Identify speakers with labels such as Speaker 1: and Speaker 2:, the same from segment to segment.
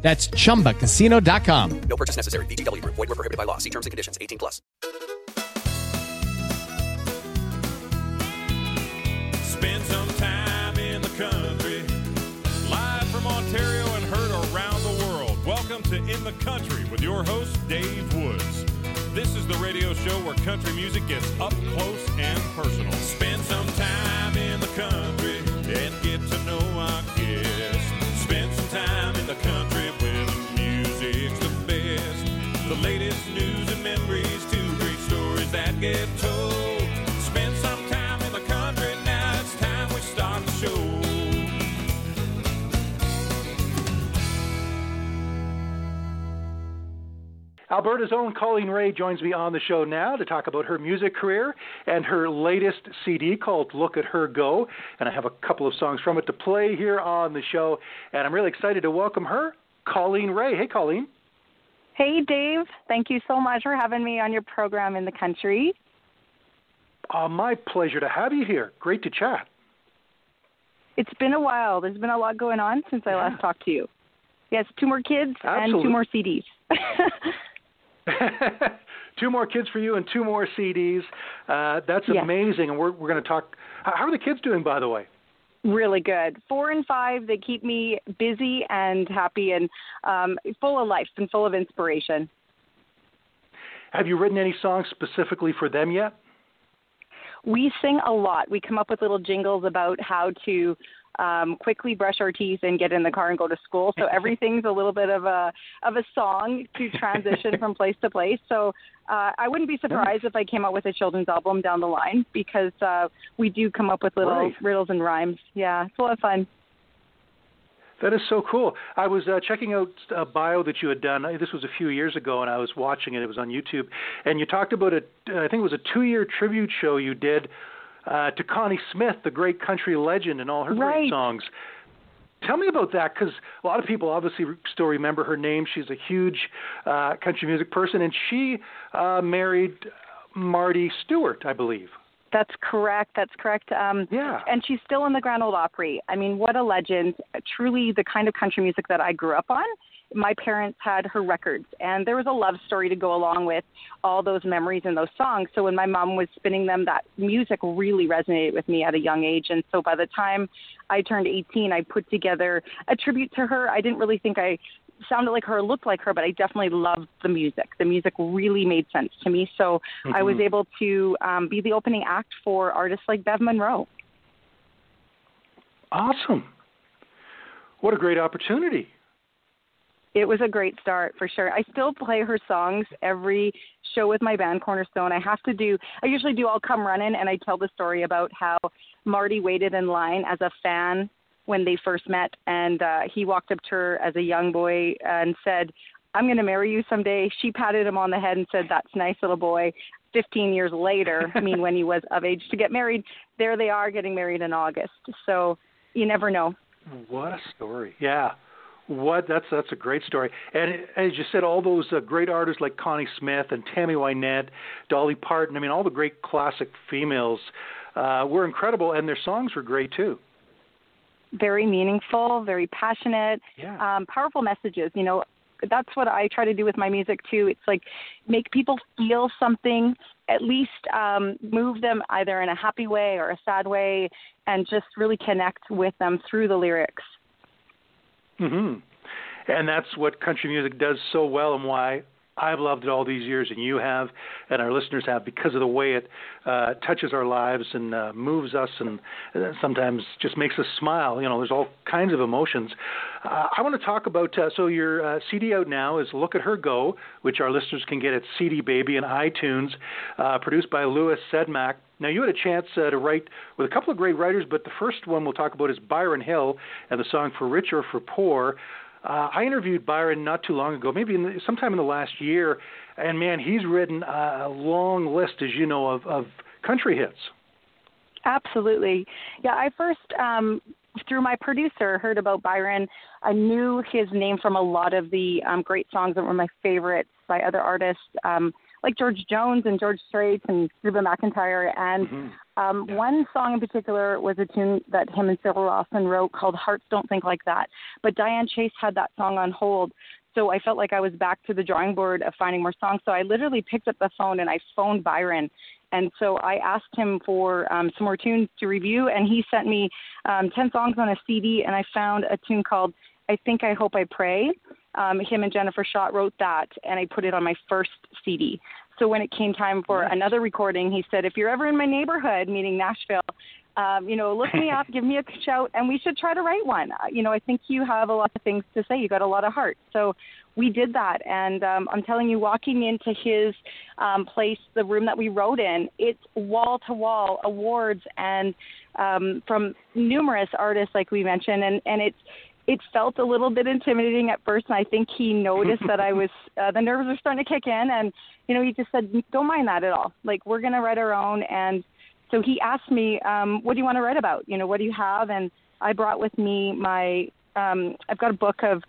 Speaker 1: That's chumbacasino.com.
Speaker 2: No purchase necessary. VGW Group. Void were prohibited by law. See terms and conditions. 18 plus.
Speaker 3: Spend some time in the country. Live from Ontario and heard around the world. Welcome to In the Country with your host, Dave Woods. This is the radio show where country music gets up close and personal. Spend some The latest news and memories, two great stories that get told. Spend some time in the country, now it's time we start the show.
Speaker 4: Alberta's own Colleen Rae joins me on the show now to talk about her music career and her latest CD called Look at Her Go. And I have a couple of songs from it to play here on the show. And I'm really excited to welcome her, Colleen Rae. Hey, Colleen.
Speaker 5: Hey, Dave. Thank you so much for having me on your program in the country.
Speaker 4: Uh, my pleasure to have you here. Great to chat.
Speaker 5: It's been a while. There's been a lot going on since I last talked to you. Yes, two more kids and two more CDs.
Speaker 4: two more kids for you and two more CDs. Uh, that's
Speaker 5: Yes.
Speaker 4: amazing. And we're, we're going to talk. How are the kids doing, by the way?
Speaker 5: Really good. Four and five, they keep me busy and happy and um, full of life and full of inspiration.
Speaker 4: Have you written any songs specifically for them yet?
Speaker 5: We sing a lot. We come up with little jingles about how to um, quickly brush our teeth and get in the car and go to school. So everything's a little bit of a of a song to transition from place to place. So uh, I wouldn't be surprised if I came out with a children's album down the line because uh, we do come up with little
Speaker 4: Right.
Speaker 5: riddles and rhymes. Yeah, it's a lot of fun.
Speaker 4: That is so cool. I was uh, checking out a bio that you had done. This was a few years ago, and I was watching it. It was on YouTube, and you talked about a. I think it was a two-year tribute show you did uh, to Connie Smith, the great country legend, and all her
Speaker 5: Right.
Speaker 4: great songs. Tell me about that, because a lot of people obviously still remember her name. She's a huge uh, country music person, and she uh, married Marty Stuart, I believe.
Speaker 5: That's correct. That's correct. Um,
Speaker 4: Yeah.
Speaker 5: And she's still in the Grand Ole Opry. I mean, what a legend. Truly the kind of country music that I grew up on. My parents had her records, and there was a love story to go along with all those memories and those songs. So when my mom was spinning them, that music really resonated with me at a young age. And so by the time I turned 18, I put together a tribute to her. I didn't really think I sounded like her, looked like her, but I definitely loved the music. The music really made sense to me. So I was able to um, be the opening act for artists like Bev Munro.
Speaker 4: Awesome. What a great opportunity.
Speaker 5: It was a great start for sure. I still play her songs every show with my band Cornerstone. I have to do I usually do I'll come running and I tell the story about how Marty waited in line as a fan when they first met and uh he walked up to her as a young boy and said, "I'm going to marry you someday." She patted him on the head and said, "That's nice little boy." 15 years later, I mean when he was of age to get married, there they are getting married in August. So, you never know.
Speaker 4: What a story! Yeah, what that's that's a great story. And as you said, all those uh, great artists like Connie Smith and Tammy Wynette, Dolly Parton. I mean, all the great classic females uh, were incredible, and their songs were great too.
Speaker 5: very meaningful, very passionate,
Speaker 4: Yeah.
Speaker 5: um, powerful messages. You know, that's what I try to do with my music too. It's like make people feel something, at least um, move them either in a happy way or a sad way, and just really connect with them through the lyrics.
Speaker 4: Hmm And that's what country music does so well, and why I've loved it all these years, and you have, and our listeners have, because of the way it uh, touches our lives and uh, moves us, and uh, sometimes just makes us smile. You know, there's all kinds of emotions. Uh, I want to talk about. Uh, so your CD out now is "Look at Her Go," which our listeners can get at CD Baby and iTunes, produced by Louis Sedmak. Now, you had a chance uh, to write with a couple of great writers, but the first one we'll talk about is Byron Hill and the song "For Rich or for Poor." Uh, I interviewed Byron not too long ago, maybe in the, sometime in the last year, and man, he's written a long list, as you know, of, of country hits.
Speaker 5: Absolutely. Yeah, I first um, through my producer heard about Byron. I knew his name from a lot of the um, great songs that were my favorites by other artists. Um, like George Jones and George Strait and Reba McEntire. And mm-hmm. um, yeah. one song in particular was a tune that him and Cyril Rawson wrote called Hearts Don't Think Like That. But Diane Chase had that song on hold. So I felt like I was back to the drawing board of finding more songs. So I literally picked up the phone and I phoned Byron and so I asked him for um, some more tunes to review, and he sent me um, 10 songs on a CD, and I found a tune called I Think, I Hope, I Pray. Um, him and Jennifer Schott wrote that, and I put it on my first CD. So when it came time for another recording, he said, If you're ever in my neighborhood, meaning Nashville, um, you know, look me up, give me a shout, and we should try to write one. Uh, you know, I think you have a lot of things to say. You got a lot of heart. So we did that, and um, I'm telling you, walking into his um, place, the room that we wrote in, it's wall to wall awards and um, from numerous artists, like we mentioned, and and it's it felt a little bit intimidating at first, and I think he noticed that I was uh, the nerves were starting to kick in, and you know he just said, "Don't mind that at all. Like we're gonna write our own." And so he asked me, um, "What do you want to write about? You know, what do you have?" And I brought with me my um, I've got a book of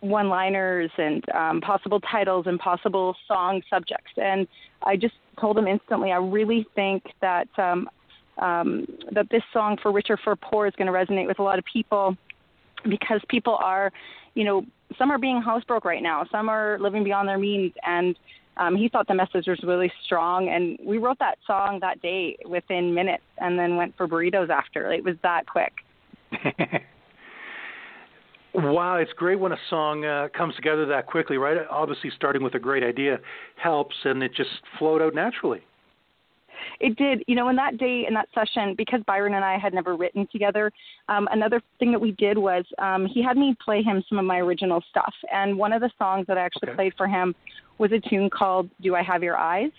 Speaker 5: one-liners and um, possible titles and possible song subjects, and I just told him instantly, I really think that um, um, that this song for Rich or for Poor is going to resonate with a lot of people because people are, you know, some are being housebroke right now, some are living beyond their means, and um, he thought the message was really strong. And we wrote that song that day within minutes, and then went for burritos after. It was that quick.
Speaker 4: wow, it's great when a song uh, comes together that quickly, right? Obviously, starting with a great idea helps, and it just flowed out naturally.
Speaker 5: It did. You know, in that day, in that session, because Byron and I had never written together, um, another thing that we did was um, he had me play him some of my original stuff. And one of the songs that I actually okay. played for him was a tune called Do I Have Your Eyes?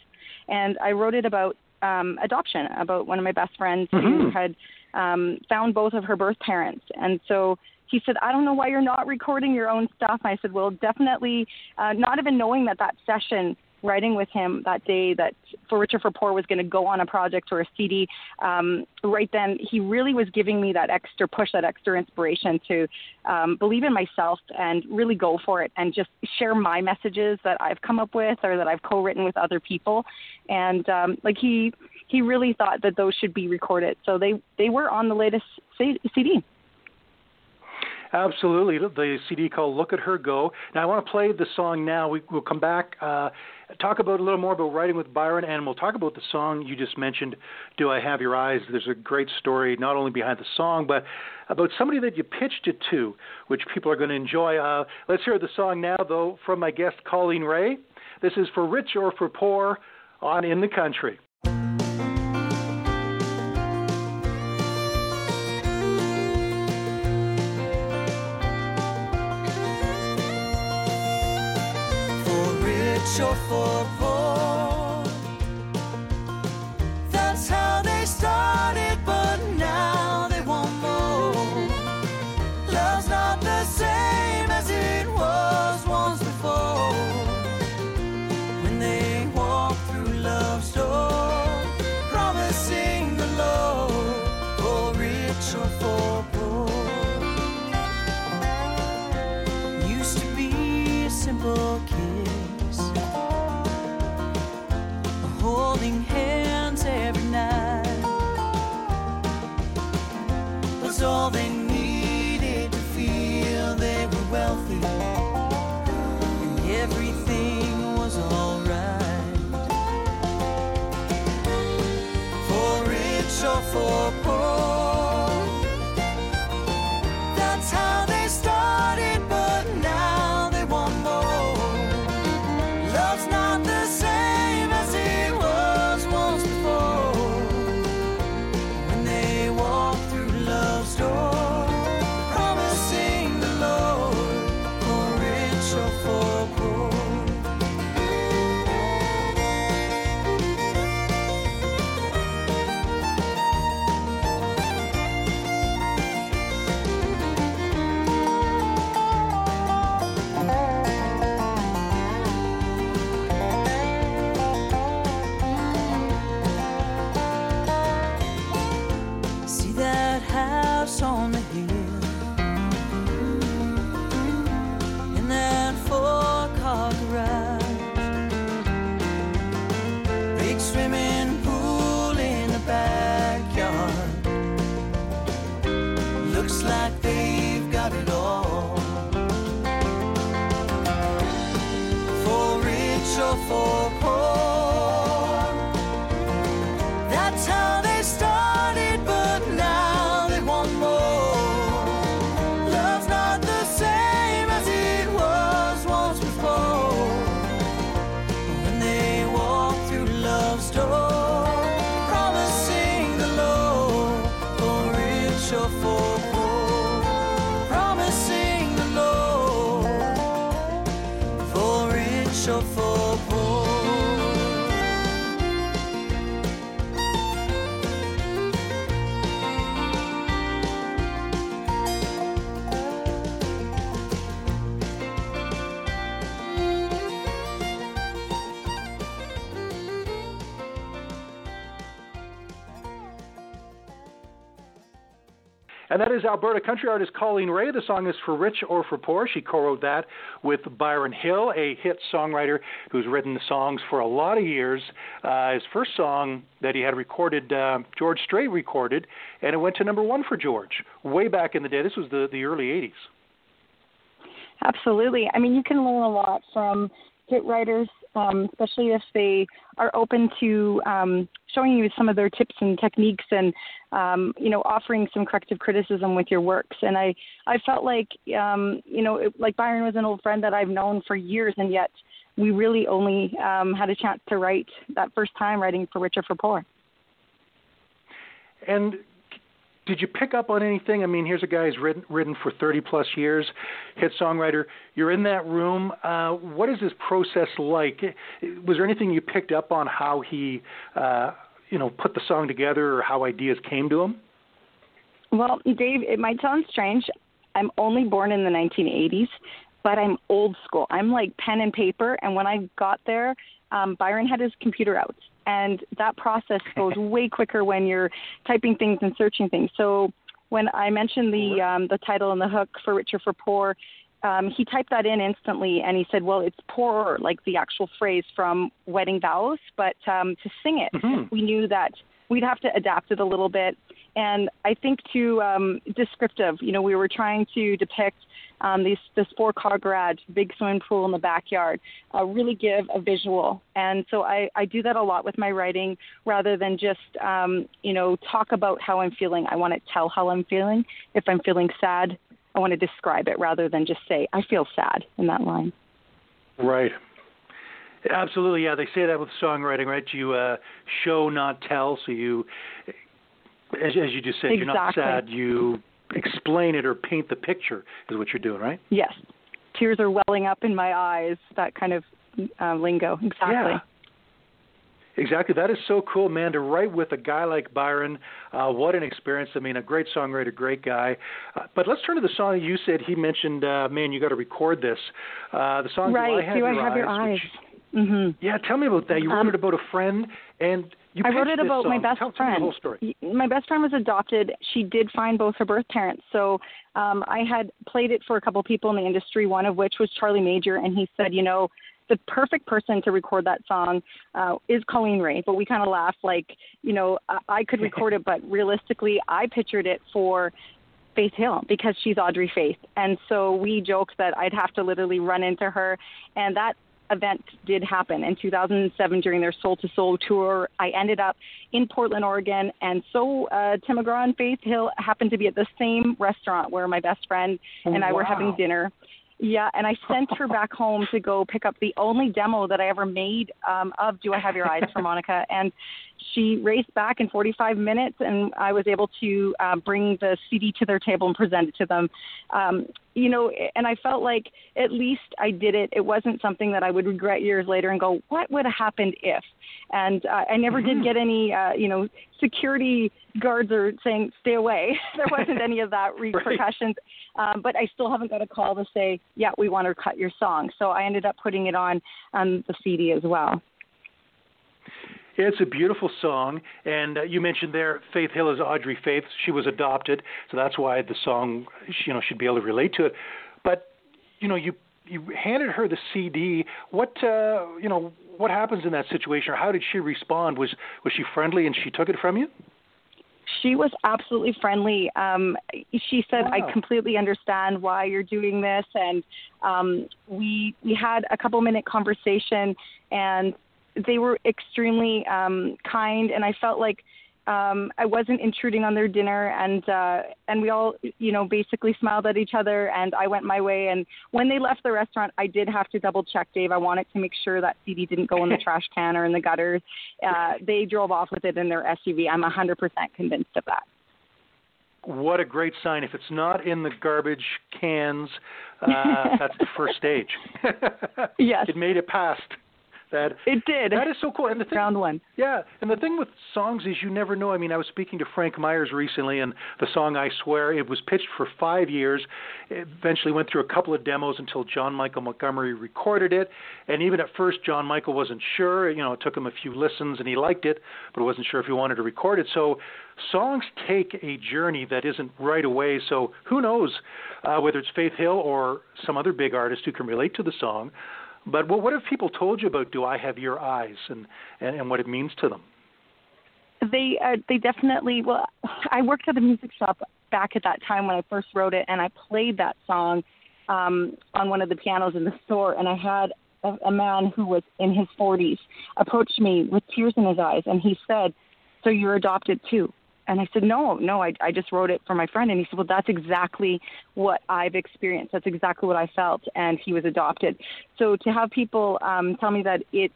Speaker 5: And I wrote it about um, adoption, about one of my best friends mm-hmm. who had um, found both of her birth parents. And so he said, I don't know why you're not recording your own stuff. I said, well, definitely, uh, not even knowing that that session writing with him that day that For Rich or for Poor was going to go on a project or a CD, um, right then he really was giving me that extra push, that extra inspiration to um, believe in myself and really go for it and just share my messages that I've come up with or that I've co-written with other people. And um, like he he really thought that those should be recorded, so they they were on the latest CD.
Speaker 4: Absolutely, the CD called "Look at Her Go." Now I want to play the song now. We, will come back, uh, talk about a little more about writing with Byron, and we'll talk about the song you just mentioned. Do I have your eyes? There's a great story not only behind the song, but about somebody that you pitched it to, which people are going to enjoy. Uh, let's hear the song now, though, from my guest Colleen Rae. This is for rich or for poor on In the Country.
Speaker 6: For for And
Speaker 4: that is Alberta country artist Colleen Rae. The song is For Rich or For Poor. She co wrote that with Byron Hill, a hit songwriter who's written songs for a lot of years. Uh, his first song that he had recorded, uh, George Strait recorded, and it went to number one for George way back in the day. This was the, the early 80s.
Speaker 5: Absolutely. I mean, you can learn a lot from hit writers, um, especially if they are open to um, showing you some of their tips and techniques and, um, you know, offering some corrective criticism with your works. And I, I felt like, um, you know, it, like Byron was an old friend that I've known for years, and yet we really only um, had a chance to write that first time writing for Rich or for Poor.
Speaker 4: And did you pick up on anything? I mean, here's a guy who's written, written for 30 plus years, hit songwriter. You're in that room. Uh, what is this process like? Was there anything you picked up on how he, uh, you know, put the song together or how ideas came to him?
Speaker 5: Well, Dave, it might sound strange. I'm only born in the 1980s, but I'm old school. I'm like pen and paper. And when I got there, um, Byron had his computer out, and that process goes way quicker when you're typing things and searching things. So when I mentioned the um, the title and the hook for richer for Poor, um, he typed that in instantly, and he said, "Well, it's poorer, like the actual phrase from Wedding Vows, but um, to sing it,
Speaker 4: Mhm.
Speaker 5: we knew that we'd have to adapt it a little bit." And I think to um, descriptive, you know, we were trying to depict um, these, this four car garage, big swimming pool in the backyard, uh, really give a visual. And so I, I do that a lot with my writing rather than just, um, you know, talk about how I'm feeling. I want to tell how I'm feeling. If I'm feeling sad, I want to describe it rather than just say, I feel sad in that line.
Speaker 4: Right. Absolutely, yeah. They say that with songwriting, right? You uh, show, not tell. So you, as, as you just said, you're not sad. You explain it or paint the picture is what you're doing, right?
Speaker 5: Yes. Tears are welling up in my eyes, that kind of uh, lingo. Exactly.
Speaker 4: Yeah. Exactly. That is so cool, man, to write with a guy like Byron. Uh, what an experience. I mean, a great songwriter, great guy. Uh, but let's turn to the song you said he mentioned, uh, man, you got to record this. Uh, the song
Speaker 5: Right.
Speaker 4: Do I Have,
Speaker 5: Do
Speaker 4: Your,
Speaker 5: I have your eyes?
Speaker 4: which-
Speaker 5: hmm
Speaker 4: yeah, tell me about that. You wrote
Speaker 5: Um,
Speaker 4: it about a friend, and you
Speaker 5: I wrote it about my best
Speaker 4: tell, Tell
Speaker 5: friend.
Speaker 4: the whole story.
Speaker 5: My best friend was adopted. She did find both her birth parents. So um, I had played it for a couple people in the industry, one of which was Charlie Major, and he said, you know, the perfect person to record that song uh, is Colleen Rae. But we kind of laughed, like, you know, I, I could record it, but realistically, I pictured it for Faith Hill because she's Audrey Faith. And so we joked that I'd have to literally run into her. And that event did happen in 2007 during their Soul to Soul tour. I ended up in Portland, Oregon. And so uh, Tim McGraw and Faith Hill happened to be at the same restaurant where my best friend and I were having dinner. Yeah, and I sent her back home to go pick up the only demo that I ever made um, of "Do I Have Your Eyes" for Monica, and she raced back in 45 minutes, and I was able to uh, bring the CD to their table and present it to them. Um, you know, and I felt like at least I did it. It wasn't something that I would regret years later and go, "What would have happened if?" And uh, I never did get any, uh, you know, security guards are saying stay away. there wasn't any of that repercussions. Um, but I still haven't got a call to say, yeah, we want to cut your song. So I ended up putting it on um, the CD as well.
Speaker 4: It's a beautiful song, and uh, you mentioned there Faith Hill is Audrey Faith. She was adopted, so that's why the song, you know, should be able to relate to it. But you know, you you handed her the CD. What uh, you know, what happens in that situation, or how did she respond? Was was she friendly and she took it from you?
Speaker 5: She was absolutely friendly. Um, she said,
Speaker 4: Wow.
Speaker 5: "I completely understand why you're doing this," and um, we we had a couple minute conversation, and they were extremely um, kind, and I felt like um, I wasn't intruding on their dinner, and uh, and we all, you know, basically smiled at each other, and I went my way. And when they left the restaurant, I did have to double check, Dave. I wanted to make sure that CD didn't go in the trash can or in the gutters. Uh, they drove off with it in their SUV. I'm a 100% convinced of that.
Speaker 4: What a great sign! If it's not in the garbage cans, uh, that's the first stage.
Speaker 5: Yes.
Speaker 4: it made it past that.
Speaker 5: It did.
Speaker 4: That is so cool. And the thing,
Speaker 5: round one.
Speaker 4: Yeah, and the thing with songs is you never know. I mean, I was speaking to Frank Myers recently, and the song "I Swear" it was pitched for five years. It eventually went through a couple of demos until John Michael Montgomery recorded it. And even at first, John Michael wasn't sure. You know, it took him a few listens, and he liked it, but wasn't sure if he wanted to record it. So, songs take a journey that isn't right away. So, who knows uh, whether it's Faith Hill or some other big artist who can relate to the song. But what, what have people told you about "Do I Have Your Eyes" and, and and what it means to them?
Speaker 5: They uh, they definitely. Well, I worked at a music shop back at that time when I first wrote it, and I played that song um, on one of the pianos in the store, and I had a, a man who was in his 40s approached me with tears in his eyes, and he said, "So you're adopted too?" And I said, "No, no, I, I just wrote it for my friend." And he said, "Well, that's exactly what I've experienced. That's exactly what I felt." And he was adopted. So to have people um, tell me that it's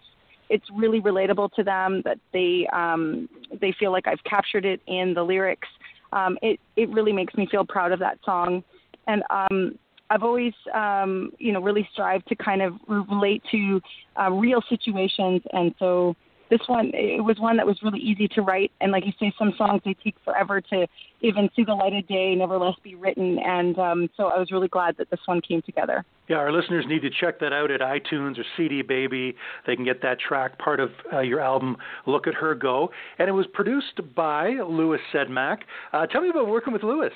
Speaker 5: it's really relatable to them that they um, they feel like I've captured it in the lyrics. Um, it it really makes me feel proud of that song, and um, I've always um, you know really strived to kind of relate to uh, real situations, and so this one it was one that was really easy to write. And like you say, some songs they take forever to even see the light of day, nevertheless be written. And um, so I was really glad that this one came together.
Speaker 4: Yeah, our listeners need to check that out at iTunes or CD Baby. They can get that track, part of uh, your album, Look at Her Go. And it was produced by Louis Sedmak. Uh, tell me about working with Louis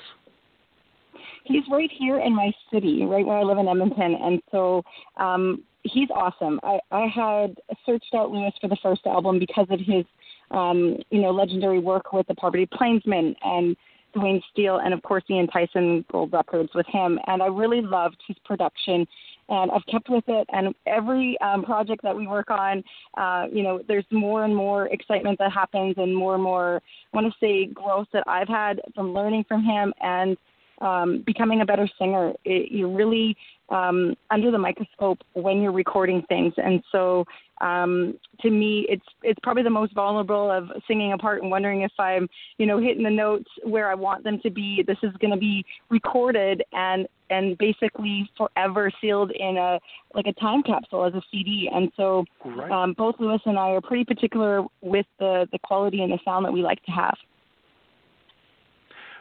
Speaker 5: he's right here in my city, right where I live in Edmonton, and so um, he's awesome. I, I had searched out Louis for the first album because of his, um, you know, legendary work with the Poverty Plainsmen and Duane Steele, and of course Ian Tyson Gold Records with him. And I really loved his production, and I've kept with it. And every um, project that we work on, uh, you know, there's more and more excitement that happens, and more and more, I want to say, growth that I've had from learning from him and um, becoming a better singer. It, you're really um, under the microscope when you're recording things, and so um, to me, it's it's probably the most vulnerable of singing a part and wondering if I'm, you know, hitting the notes where I want them to be. This is going to be recorded and and basically forever sealed in a like a time capsule as a CD. And so
Speaker 4: Right.
Speaker 5: um, both Louis and I are pretty particular with the the quality and the sound that we like to have.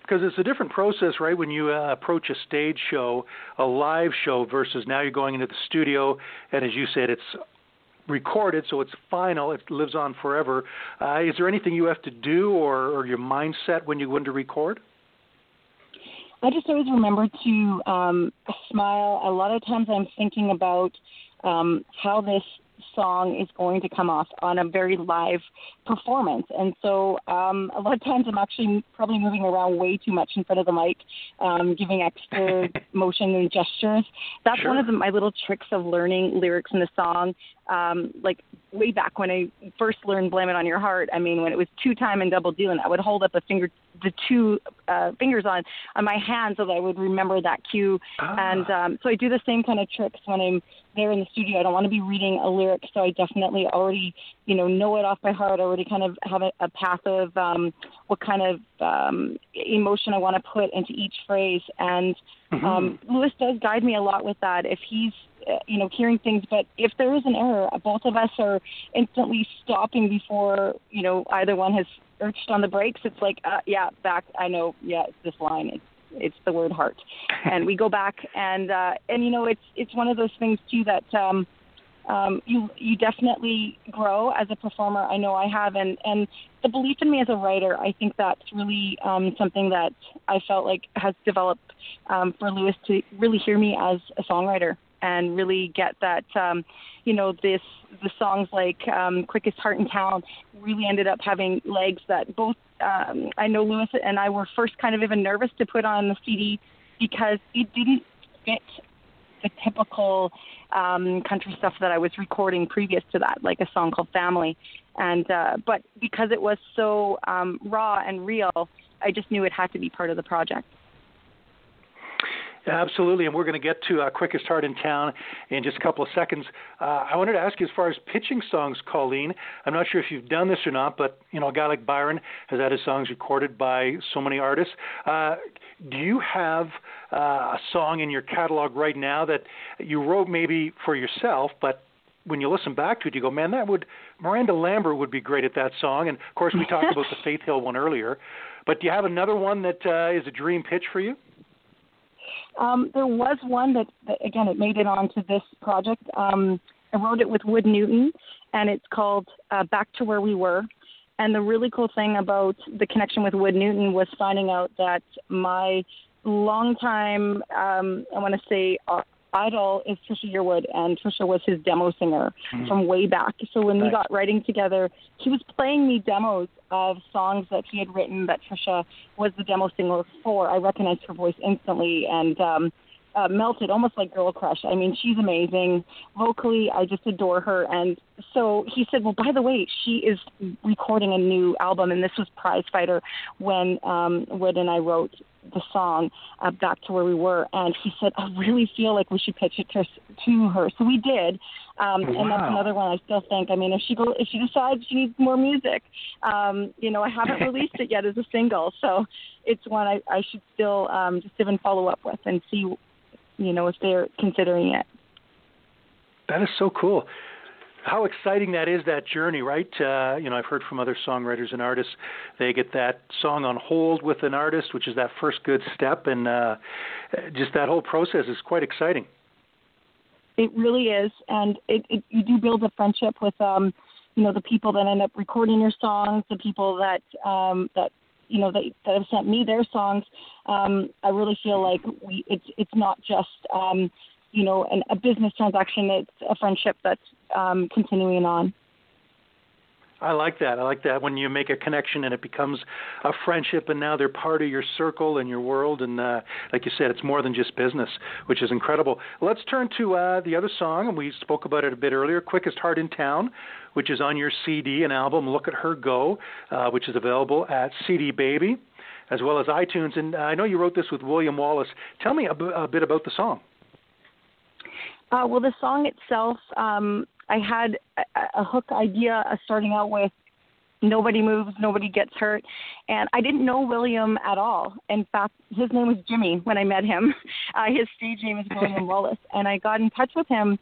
Speaker 4: Because it's a different process, right? When you uh, approach a stage show, a live show, versus now you're going into the studio, and as you said, it's recorded, so it's final. It lives on forever. Uh, is there anything you have to do, or, or your mindset when you go in to record?
Speaker 5: I just always remember to um, smile. A lot of times I'm thinking about um, how this song is going to come off on a very live performance. And so um, a lot of times I'm actually probably moving around way too much in front of the mic, um, giving extra motion and gestures. That's
Speaker 4: Sure.
Speaker 5: one of the, my little tricks of learning lyrics in the song. Um, like way back when I first learned "Blame It on Your Heart," I mean, when it was two time and double dealing, I would hold up a finger, the two uh, fingers on on my hand so that I would remember that cue.
Speaker 4: Ah.
Speaker 5: And um, so I do the same kind of tricks when I'm there in the studio. I don't want to be reading a lyric, so I definitely already, you know, know it off by heart. I already kind of have a, a path of um, what kind of um, emotion I want to put into each phrase. And um, Louis does guide me a lot with that. If he's, uh, you know, hearing things, but if there is an error, both of us are instantly stopping before, you know, either one has urged on the brakes. It's like, uh, yeah, back. I know. Yeah, it's this line. It's it's the word heart, and we go back and uh, and you know, it's it's one of those things too that. Um, um, you you definitely grow as a performer. I know I have, and and the belief in me as a writer. I think that's really um, something that I felt like has developed um, for Louis to really hear me as a songwriter. And really get that um, you know this the songs like um, Quickest Heart in Town really ended up having legs that both um, I know Louis and I were first kind of even nervous to put on the CD because it didn't fit the typical um, country stuff that I was recording previous to that, like a song called Family. And uh, but because it was so um, raw and real, I just knew it had to be part of the project.
Speaker 4: Absolutely, and we're going to get to uh, Quickest Heart in Town in just a couple of seconds. Uh, I wanted to ask you, as far as pitching songs, Colleen, I'm not sure if you've done this or not, but you know, a guy like Byron has had his songs recorded by so many artists. Uh, do you have uh, a song in your catalog right now that you wrote maybe for yourself, but when you listen back to it, you go, man, that would Miranda Lambert would be great at that song. And of course, we talked about the Faith Hill one earlier. But do you have another one that uh, is a dream pitch for you?
Speaker 5: Um, there was one that, that, again, it made it onto this project. Um, I wrote it with Wood Newton, and it's called uh, Back to Where We Were. And the really cool thing about the connection with Wood Newton was finding out that my longtime, um, I want to say, uh, idol is Trisha Yearwood, and Trisha was his demo singer mm-hmm. from way back. So when nice. we got writing together, he was playing me demos of songs that he had written that Trisha was the demo singer for. I recognized her voice instantly and um, uh, melted, almost like Girl Crush. I mean, she's amazing. Vocally, I just adore her. And so he said, well, by the way, she is recording a new album, and this was Prize Fighter when um, Wood and I wrote the song uh, back to where we were and he said i really feel like we should pitch it to, to her. So we did um wow. and that's another one i still think. I mean if she go if she decides she needs more music um you know i haven't released it yet as a single so it's one i i should still um just even follow up with and see you know if they're considering it.
Speaker 4: That is so cool how exciting that is that journey right? Uh, you know i've heard from other songwriters and artists they get that song on hold with an artist which is that first good step and uh, just that whole process is quite exciting.
Speaker 5: It really is and it, it you do build a friendship with um you know the people that end up recording your songs the people that um that you know that, that have sent me their songs. Um i really feel like we it's it's not just um you know an, a business transaction. It's a friendship that's um, continuing on.
Speaker 4: I like that. I like that when you make a connection and it becomes a friendship, and now they're part of your circle and your world. And uh, like you said, it's more than just business, which is incredible. Let's turn to uh, the other song, and we spoke about it a bit earlier Quickest Heart in Town, which is on your CD and album, Look at Her Go, uh, which is available at CD Baby as well as iTunes. And I know you wrote this with William Wallace. Tell me a, b- a bit about the song.
Speaker 5: Uh, well, the song itself, um, I had a, a hook idea of starting out with nobody moves, nobody gets hurt. And I didn't know William at all. In fact, his name was Jimmy when I met him. Uh, his stage name is William Wallace. And I got in touch with him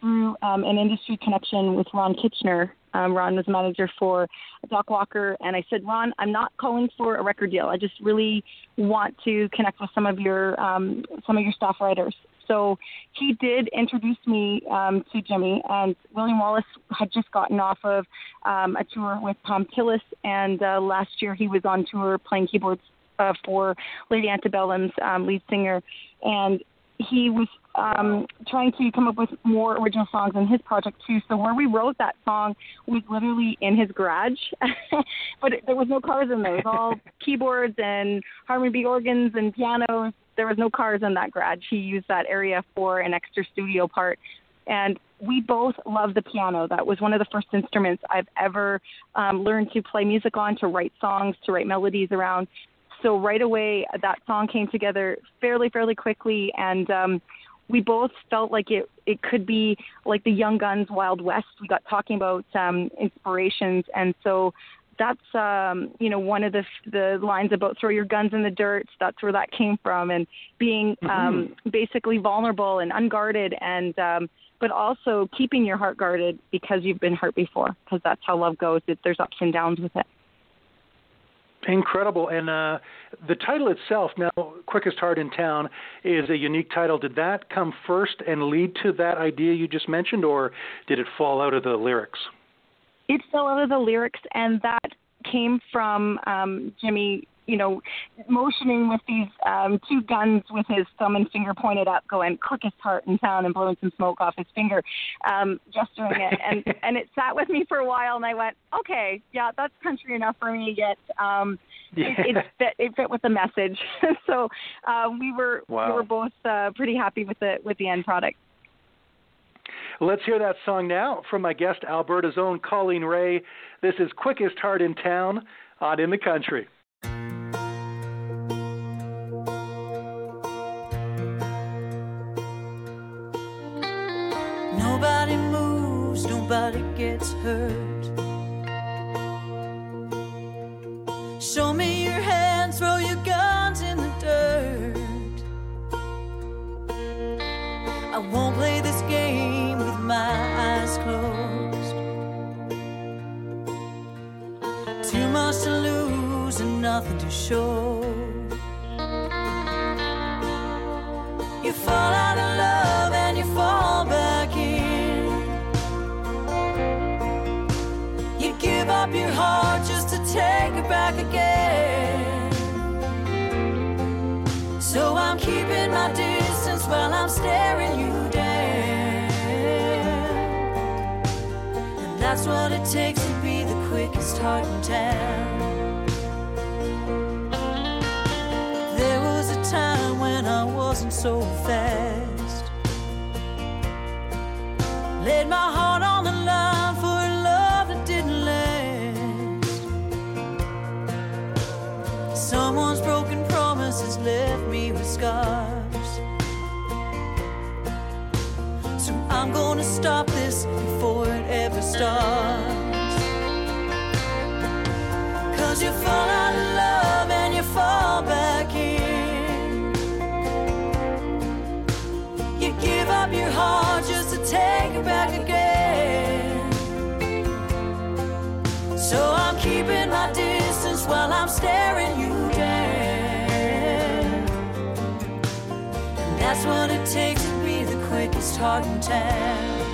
Speaker 5: through um, an industry connection with Ron Kitchener. Um, Ron was manager for Doc Walker. And I said, Ron, I'm not calling for a record deal. I just really want to connect with some of your um, some of your staff writers. So he did introduce me um, to Jimmy, and William Wallace had just gotten off of um, a tour with Tom Tillis, and uh, last year he was on tour playing keyboards uh, for Lady Antebellum's um, lead singer, and he was um, trying to come up with more original songs in his project too. So where we wrote that song was literally in his garage, but it, there was no cars in there. It was all keyboards and Harmony B organs and pianos there was no cars in that garage. He used that area for an extra studio part. And we both love the piano. That was one of the first instruments I've ever um, learned to play music on, to write songs, to write melodies around. So right away, that song came together fairly, fairly quickly, and um, we both felt like it it could be like the Young Guns Wild West. We got talking about um, inspirations, and so that's um you know one of the the lines about throw your guns in the dirt that's where that came from and being mm-hmm. um basically vulnerable and unguarded and um but also keeping your heart guarded because you've been hurt before because that's how love goes it, there's ups and downs with it
Speaker 4: Incredible. And uh, the title itself, now, Quickest Heart in Town, is a unique title. Did that come first and lead to that idea you just mentioned, or did it fall out of the lyrics?
Speaker 5: It fell out of the lyrics, and that came from um, Jimmy you know, motioning with these um, two guns with his thumb and finger pointed up, going quickest heart in town and blowing some smoke off his finger, um, gesturing it. And, and it sat with me for a while, and I went, okay, yeah, that's country enough for me yet. Um,
Speaker 4: Yeah.
Speaker 5: it, it fit it fit with the message. so uh, we were
Speaker 4: Wow.
Speaker 5: we were both uh, pretty happy with the with the end product.
Speaker 4: Let's hear that song now from my guest, Alberta's own Colleen Rae. This is Quickest Heart in Town on In the Country.
Speaker 6: Nobody moves, nobody gets hurt. Show. You fall out of love and you fall back in. You give up your heart just to take it back again. So I'm keeping my distance while I'm staring you down. And that's what it takes to be the quickest heart in town. So fast. Laid my heart on the line for a love that didn't last. Someone's broken promises left me with scars. So I'm gonna stop this before it ever starts. Cause you fall out what it takes to be the quickest heart in town.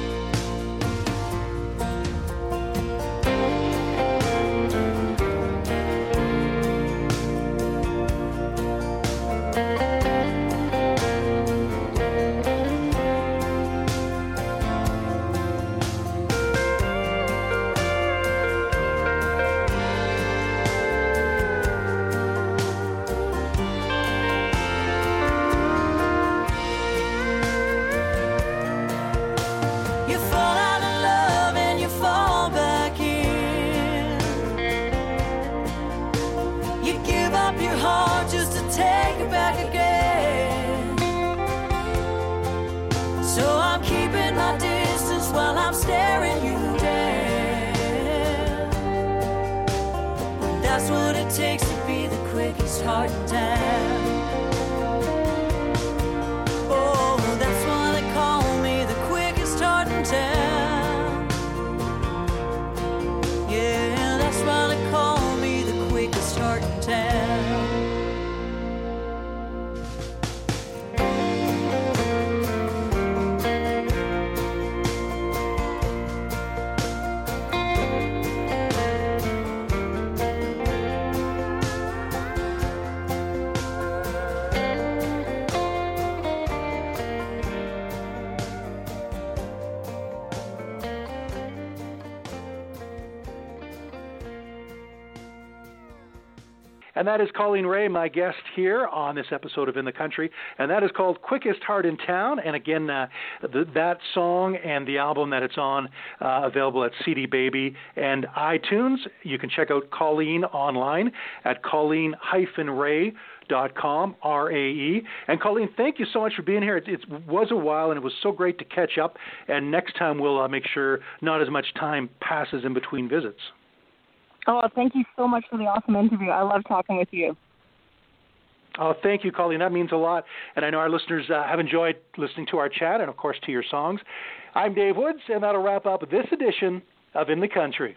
Speaker 6: And
Speaker 4: that is Colleen Rae, my guest here on this episode of In the Country. And that is called Quickest Heart in Town. And again, uh, th- that song and the album that it's on uh, available at CD Baby and iTunes. You can check out Colleen online at colleen-ray dot com R A E. And Colleen, thank you so much for being here. It, it was a while, and it was so great to catch up. And next time we'll uh, make sure not as much time passes in between visits.
Speaker 5: Oh, thank you so much for the awesome interview. I love talking with you.
Speaker 4: Oh, thank you, Colleen. That means a lot. And I know our listeners uh, have enjoyed listening to our chat and, of course, to your songs. I'm Dave Woods, and that'll wrap up this edition of In the Country.